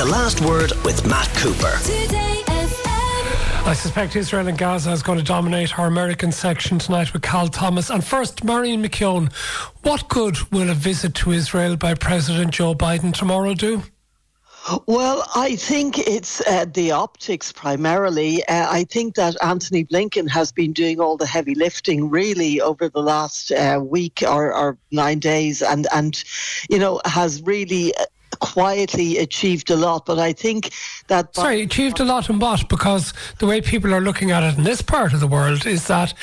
The Last Word with Matt Cooper. I suspect Israel and Gaza is going to dominate our American section tonight with Cal Thomas. And first, Marion McKeone, what good will a visit to Israel by President Joe Biden tomorrow do? Well, I think it's uh, the optics primarily. Uh, I think that Antony Blinken has been doing all the heavy lifting really over the last uh, week or, or, nine days, and and you know has really uh, quietly achieved a lot. But I think that. Sorry, achieved a lot in what? Because the way people are looking at it in this part of the world is that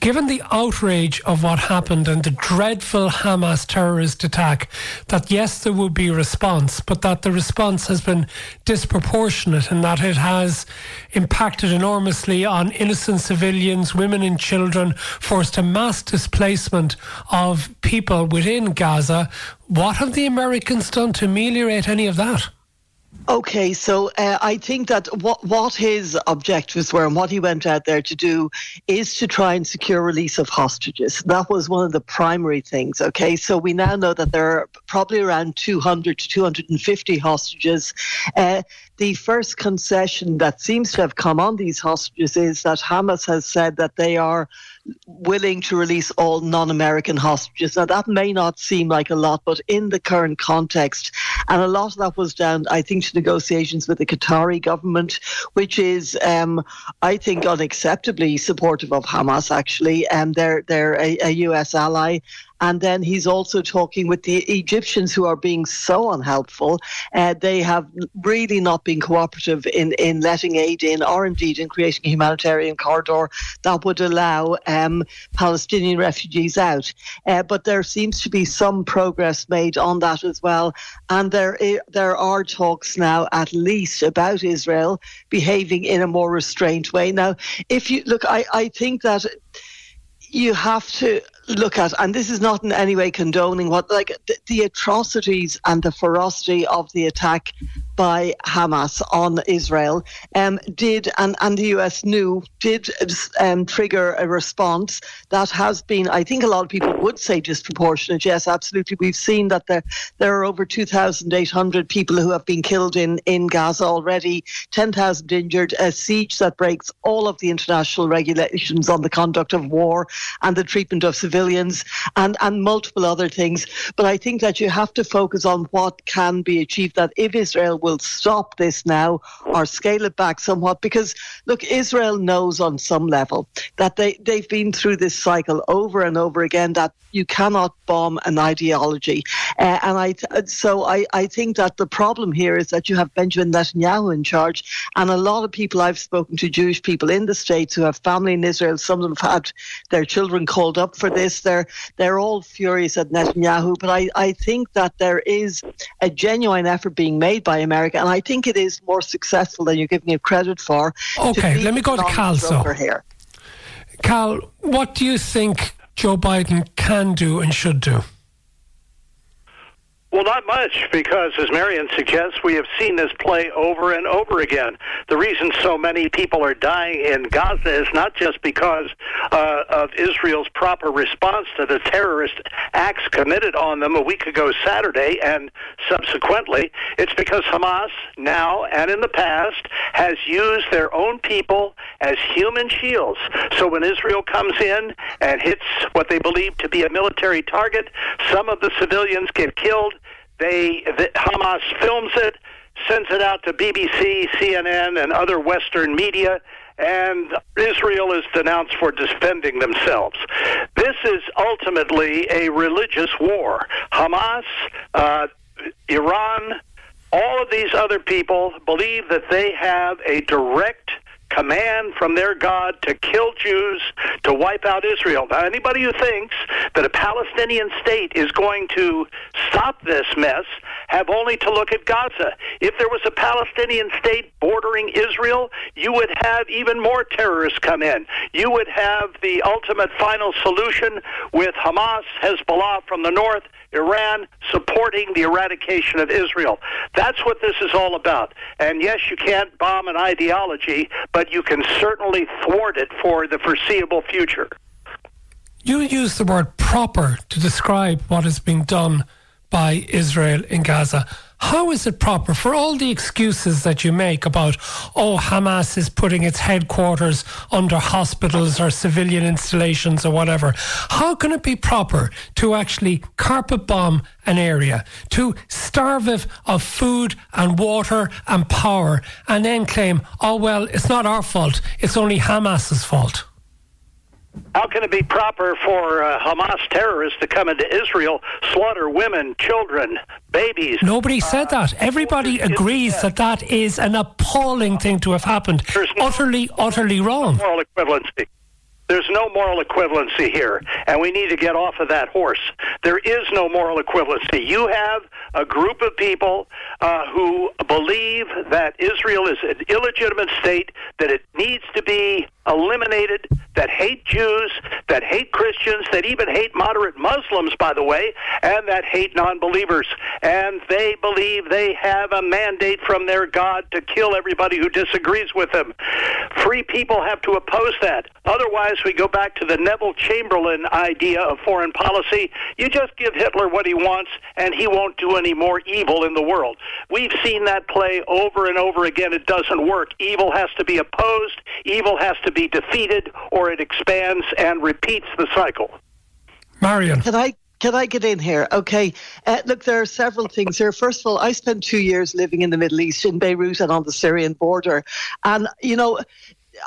given the outrage of what happened and the dreadful Hamas terrorist attack, that yes, there would be a response, but that the response has been disproportionate and that it has impacted enormously on innocent civilians, women and children, forced a mass displacement of people within Gaza. What have the Americans done to ameliorate any of that? Okay, so uh, I think that what what his objectives were and what he went out there to do is to try and secure release of hostages. That was one of the primary things. Okay, so we now know that there are probably around 200 to 250 hostages. Uh, the first concession that seems to have come on these hostages is that Hamas has said that they are willing to release all non American hostages. Now, that may not seem like a lot, but in the current context, and a lot of that was down, I think, to negotiations with the Qatari government, which is, um, I think, unacceptably supportive of Hamas, actually. And they're, they're a, a US ally. And then he's also talking with the Egyptians who are being so unhelpful. Uh, they have really not been cooperative in, in letting aid in or indeed in creating a humanitarian corridor that would allow um, Palestinian refugees out. Uh, but there seems to be some progress made on that as well. And there, there are talks now, at least, about Israel behaving in a more restrained way. Now, if you look, I, I think that you have to look at, and this is not in any way condoning what, like the, the, atrocities and the ferocity of the attack by Hamas on Israel um, did, and, and the US knew, did um, trigger a response that has been, I think a lot of people would say disproportionate. Yes, absolutely. We've seen that there, there are over 2,800 people who have been killed in, in Gaza already, 10,000 injured, a siege that breaks all of the international regulations on the conduct of war and the treatment of civilians and, and multiple other things. But I think that you have to focus on what can be achieved, that if Israel will stop this now or scale it back somewhat, because look, Israel knows on some level that they, they've been through this cycle over and over again that you cannot bomb an ideology. Uh, and I, so I, I think that the problem here is that you have Benjamin Netanyahu in charge, and a lot of people I've spoken to, Jewish people in the States who have family in Israel, some of them have had their children called up for this. They're they're all furious at Netanyahu, but I, I think that there is a genuine effort being made by America, and I think it is more successful than you're giving it credit for. Okay, let me go to Cal. So, here. Cal, what do you think Joe Biden can do and should do? Well, not much, because as Marion suggests, we have seen this play over and over again. The reason so many people are dying in Gaza is not just because uh, of Israel's proper response to the terrorist acts committed on them a week ago Saturday and subsequently. It's because Hamas, now and in the past, has used their own people as human shields. So when Israel comes in and hits what they believe to be a military target, some of the civilians get killed they the, Hamas films it, sends it out to BBC, CNN, and other Western media, and Israel is denounced for defending themselves. This is ultimately a religious war. Hamas, uh, Iran, all of these other people believe that they have a direct command from their God to kill Jews, to wipe out Israel. Now, anybody who thinks that a Palestinian state is going to stop this mess have only to look at Gaza. If there was a Palestinian state bordering Israel, you would have even more terrorists come in. You would have the ultimate final solution with Hamas, Hezbollah from the north, Iran supporting the eradication of Israel. That's what this is all about. And yes, you can't bomb an ideology, but you can certainly thwart it for the foreseeable future. You use the word proper to describe what is being done by Israel in Gaza. how is it proper for all the excuses that you make about, oh, Hamas is putting its headquarters under hospitals or civilian installations or whatever? How can it be proper to actually carpet bomb an area, to starve it of food and water and power, and then claim, oh, well, it's not our fault, it's only Hamas's fault? How can it be proper for uh, Hamas terrorists to come into Israel, slaughter women, children, babies? Nobody said that. Everybody agrees that that is an appalling thing to have happened. no- utterly, utterly wrong. Moral equivalency. There's no moral equivalency here, and we need to get off of that horse. There is no moral equivalency. You have a group of people uh, who believe that Israel is an illegitimate state, that it needs to be eliminated, that hate Jews, that hate Christians, that even hate moderate Muslims, by the way, and that hate non believers. And they believe they have a mandate from their God to kill everybody who disagrees with them. Free people have to oppose that. Otherwise, we go back to the Neville Chamberlain idea of foreign policy. You just give Hitler what he wants, and he won't do any more evil in the world. We've seen that play over and over again. It doesn't work. Evil has to be opposed, evil has to be defeated, or it expands and repeats the cycle. Marion. Can I can I get in here? Okay. Uh, look, there are several things here. First of all, I spent two years living in the Middle East, in Beirut and on the Syrian border. And, you know,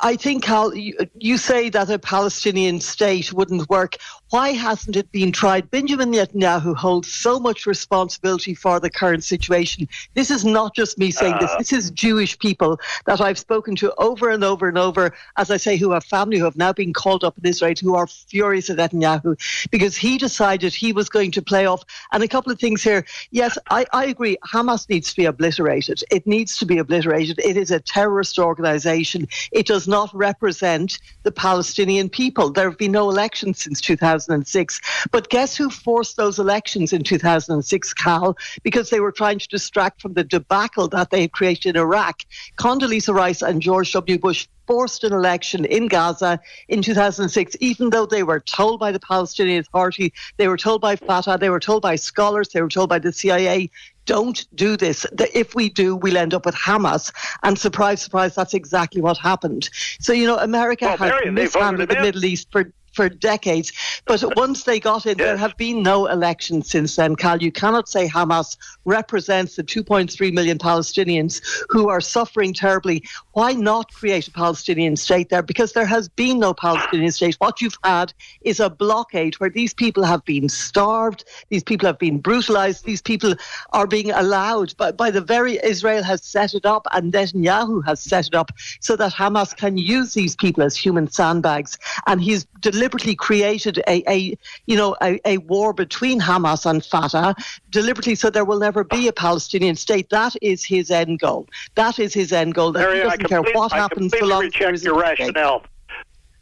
I think, Hal, you, you say that a Palestinian state wouldn't work. Why hasn't it been tried? Benjamin Netanyahu holds so much responsibility for the current situation. This is not just me saying this. Uh. This is Jewish people that I've spoken to over and over and over, as I say, who have family who have now been called up in Israel, who are furious at Netanyahu because he decided he was going to play off. And a couple of things here. Yes, I, I agree. Hamas needs to be obliterated. It needs to be obliterated. It is a terrorist organization. It does not represent the Palestinian people. There have been no elections since 2006. But guess who forced those elections in 2006, Cal? Because they were trying to distract from the debacle that they had created in Iraq. Condoleezza Rice and George W. Bush forced an election in Gaza in 2006, even though they were told by the Palestinian Authority, they were told by Fatah, they were told by scholars, they were told by the CIA, don't do this. If we do, we'll end up with Hamas. And surprise, surprise, that's exactly what happened. So, you know, America Well, has mishandled the. Middle East for for decades. But once they got in, there have been no elections since then, Cal. You cannot say Hamas represents the 2.3 million Palestinians who are suffering terribly. Why not create a Palestinian state there? Because there has been no Palestinian state. What you've had is a blockade where these people have been starved, these people have been brutalized, these people are being allowed by, by the very Israel has set it up and Netanyahu has set it up so that Hamas can use these people as human sandbags. And he's deliberately created a, a you know, a, a war between Hamas and Fatah, deliberately so there will never be a Palestinian state. That is his end goal. That is his end goal. That he doesn't care complete- what I happens completely long reject your rationale.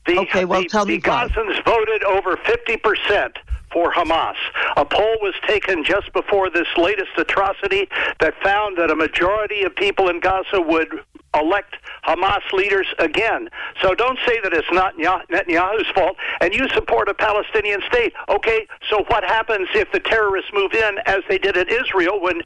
The, Okay, well, the, tell the me why. Gazans voted over 50% for Hamas. A poll was taken just before this latest atrocity that found that a majority of people in Gaza would elect Hamas leaders again. So don't say that it's not Netanyahu's fault and you support a Palestinian state. Okay, so what happens if the terrorists move in as they did in Israel when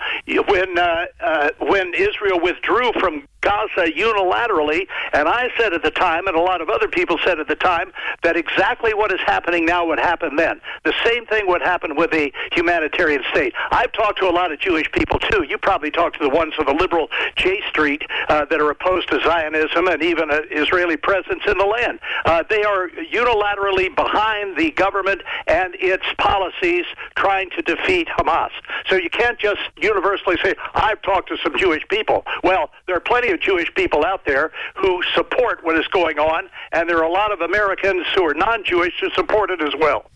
when uh, uh, when Israel withdrew from Gaza unilaterally, and I said at the time, and a lot of other people said at the time, that exactly what is happening now would happen then. The same thing would happen with a humanitarian state. I've talked to a lot of Jewish people too. You probably talked to the ones on the liberal J Street uh, that are opposed to Zionism and even an Israeli presence in the land. Uh, they are unilaterally behind the government and its policies trying to defeat Hamas. So you can't just universally say, I've talked to some Jewish people. Well, there are plenty of Jewish people out there who support what is going on, and there are a lot of Americans who are non Jewish who support it as well.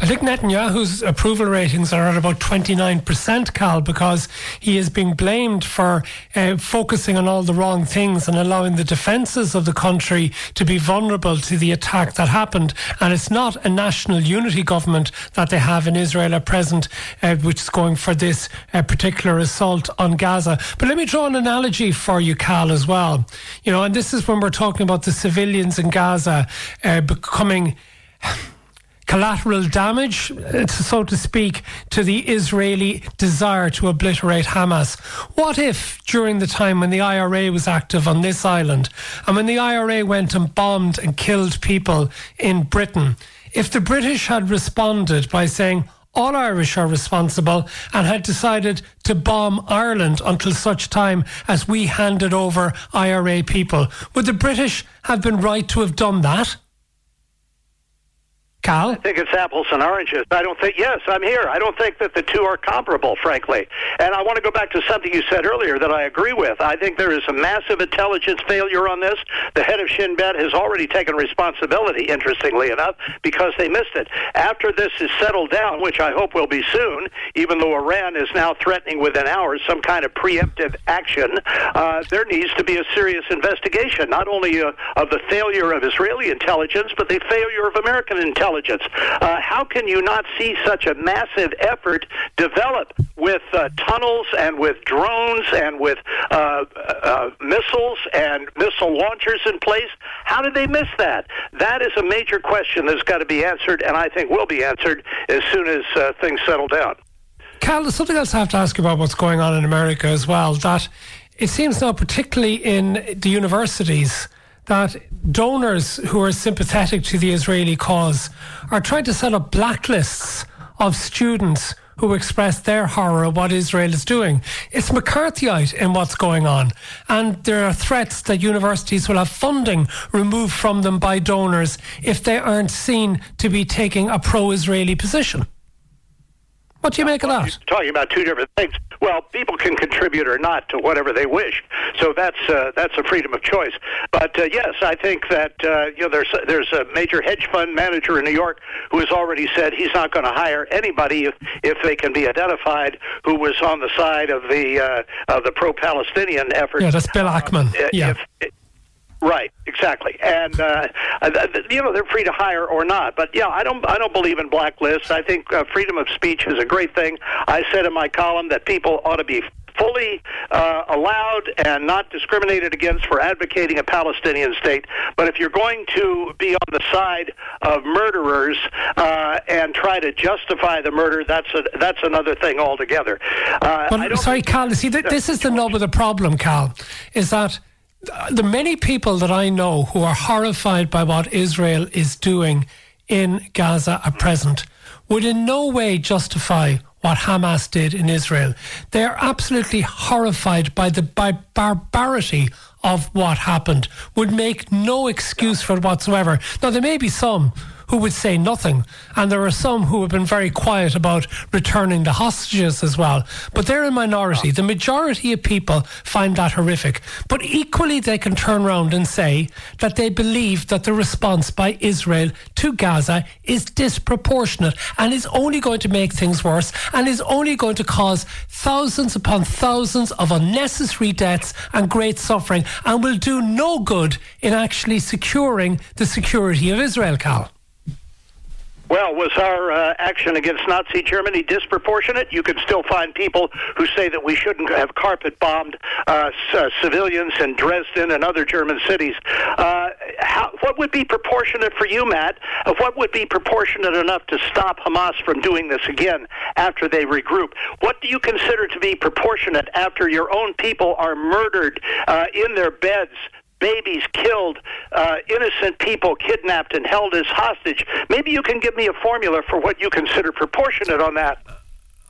I think Netanyahu's approval ratings are at about 29%, Cal, because he is being blamed for uh, focusing on all the wrong things and allowing the defences of the country to be vulnerable to the attack that happened. And it's not a national unity government that they have in Israel at present, uh, which is going for this uh, particular assault on Gaza. But let me draw an analogy for you, Cal, as well. You know, and this is when we're talking about the civilians in Gaza uh, becoming collateral damage, uh, so to speak, to the Israeli desire to obliterate Hamas. What if, during the time when the IRA was active on this island, and when the IRA went and bombed and killed people in Britain, if the British had responded by saying, all Irish are responsible and had decided to bomb Ireland until such time as we handed over IRA people. Would the British have been right to have done that? Cal? I think it's apples and oranges. I don't think, yes, I'm here. I don't think that the two are comparable, frankly. And I want to go back to something you said earlier that I agree with. I think there is a massive intelligence failure on this. The head of Shin Bet has already taken responsibility, interestingly enough, because they missed it. After this is settled down, which I hope will be soon, even though Iran is now threatening within hours some kind of preemptive action, uh, there needs to be a serious investigation, not only uh, of the failure of Israeli intelligence, but the failure of American intelligence intelligence. Uh, how can you not see such a massive effort develop with uh, tunnels and with drones and with uh, uh, missiles and missile launchers in place? How did they miss that? That is a major question that's got to be answered, and I think will be answered as soon as uh, things settle down. Cal, something else I have to ask about what's going on in America as well. That it seems now, particularly in the universities, that donors who are sympathetic to the Israeli cause are trying to set up blacklists of students who express their horror of what Israel is doing. It's McCarthyite in what's going on. And there are threats that universities will have funding removed from them by donors if they aren't seen to be taking a pro Israeli position. What do you make of that? You're talking about two different things. Well, people can contribute or not to whatever they wish, so that's uh, that's a freedom of choice. But uh, yes, I think that uh, you know there's there's a major hedge fund manager in New York who has already said he's not going to hire anybody if, if they can be identified who was on the side of the uh, of the pro-Palestinian effort. Yeah, that's Bill Ackman. Uh, yeah. If, Right, exactly, and uh, you know they're free to hire or not. But yeah, I don't, I don't believe in blacklists. I think uh, freedom of speech is a great thing. I said in my column that people ought to be fully uh, allowed and not discriminated against for advocating a Palestinian state. But if you're going to be on the side of murderers uh, and try to justify the murder, that's a, that's another thing altogether. Uh, but, sorry, Cal. See, th- this is the nub of the problem, Cal. Is that the many people that I know who are horrified by what Israel is doing in Gaza at present would in no way justify what Hamas did in Israel. They are absolutely horrified by the by barbarity of what happened, would make no excuse for it whatsoever. Now, there may be some who would say nothing. And there are some who have been very quiet about returning the hostages as well. But they're a minority. The majority of people find that horrific. But equally, they can turn around and say that they believe that the response by Israel to Gaza is disproportionate and is only going to make things worse and is only going to cause thousands upon thousands of unnecessary deaths and great suffering and will do no good in actually securing the security of Israel, Cal. Well, was our uh, action against Nazi Germany disproportionate? You can still find people who say that we shouldn't have carpet bombed uh, c- uh, civilians in Dresden and other German cities. Uh, how, what would be proportionate for you, Matt? Of what would be proportionate enough to stop Hamas from doing this again after they regroup? What do you consider to be proportionate after your own people are murdered uh, in their beds? Babies killed, uh, innocent people kidnapped and held as hostage. Maybe you can give me a formula for what you consider proportionate on that.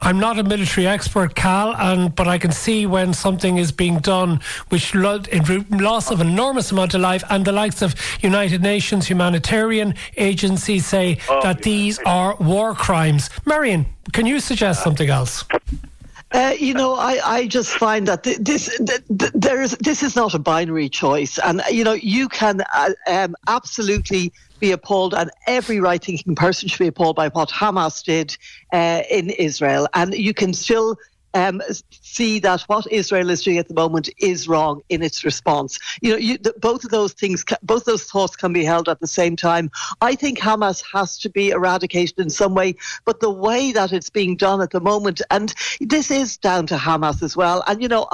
I'm not a military expert, Cal, and but I can see when something is being done which lo- loss of enormous amount of life, and the likes of United Nations humanitarian agencies say oh, that these are war crimes. Marion, can you suggest something else? Uh, you know, I, I just find that this there is this is not a binary choice, and you know you can uh, um, absolutely be appalled, and every right-thinking person should be appalled by what Hamas did uh, in Israel, and you can still um, see that what Israel is doing at the moment is wrong in its response. You know, you, the, both of those things, both those thoughts can be held at the same time. I think Hamas has to be eradicated in some way, but the way that it's being done at the moment, and this is down to Hamas as well. And you know,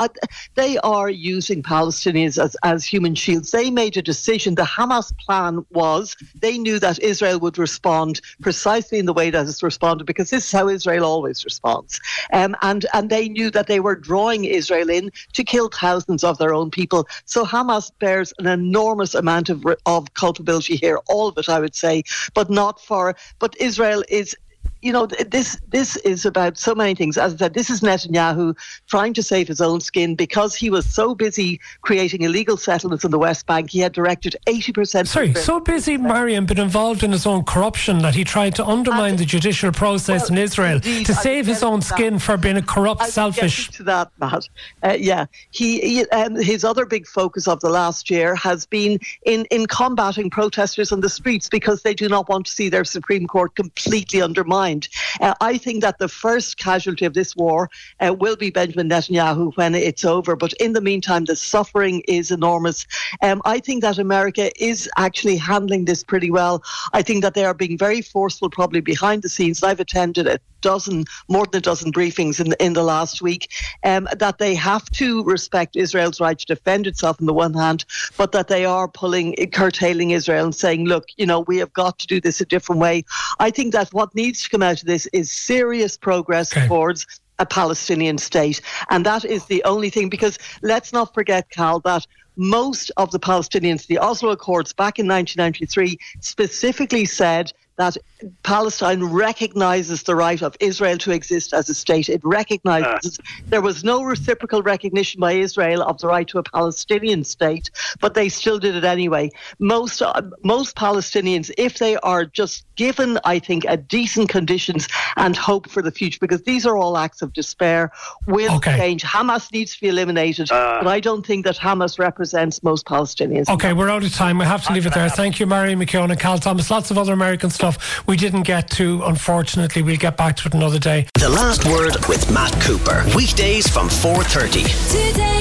they are using Palestinians as, as human shields. They made a decision. The Hamas plan was they knew that Israel would respond precisely in the way that it's responded because this is how Israel always responds. Um, and and they knew that they were drawing Israel in to kill thousands of their own people. So Hamas bears an enormous amount of of culpability here, all of it, I would say, but not for. But Israel is you know, this this is about so many things. As I said, this is Netanyahu trying to save his own skin because he was so busy creating illegal settlements in the West Bank. He had directed eighty percent. Sorry, so busy, Mariam, but involved in his own corruption that he tried to undermine and, the judicial process well, in Israel indeed, to save his own skin that. for being a corrupt, selfish. to that, Matt. Uh, yeah, he, he um, his other big focus of the last year has been in in combating protesters on the streets because they do not want to see their Supreme Court completely undermined mind. Uh, I think that the first casualty of this war uh, will be Benjamin Netanyahu when it's over. But in the meantime, the suffering is enormous. Um, I think that America is actually handling this pretty well. I think that they are being very forceful, probably behind the scenes. I've attended a dozen, more than a dozen briefings in the, in the last week, um, that they have to respect Israel's right to defend itself on the one hand, but that they are pulling, curtailing Israel and saying, look, you know, we have got to do this a different way. I think that what needs to come out of this is serious progress okay. towards a Palestinian state. And that is the only thing, because let's not forget, Cal, that most of the Palestinians, the Oslo Accords back in 1993 specifically said that Palestine recognizes the right of Israel to exist as a state. It recognizes uh. there was no reciprocal recognition by Israel of the right to a Palestinian state, but they still did it anyway. Most uh, most Palestinians, if they are just given, I think, a decent conditions and hope for the future, because these are all acts of despair, will okay. change. Hamas needs to be eliminated, uh. but I don't think that Hamas represents most Palestinians. Okay, we're out of time. We have to leave it there. Thank you, Mary McKeone and Cal Thomas. Lots of other American stuff stuff we didn't get to, unfortunately. We'll get back to it another day. The Last Word with Matt Cooper. Weekdays from 4.30. Today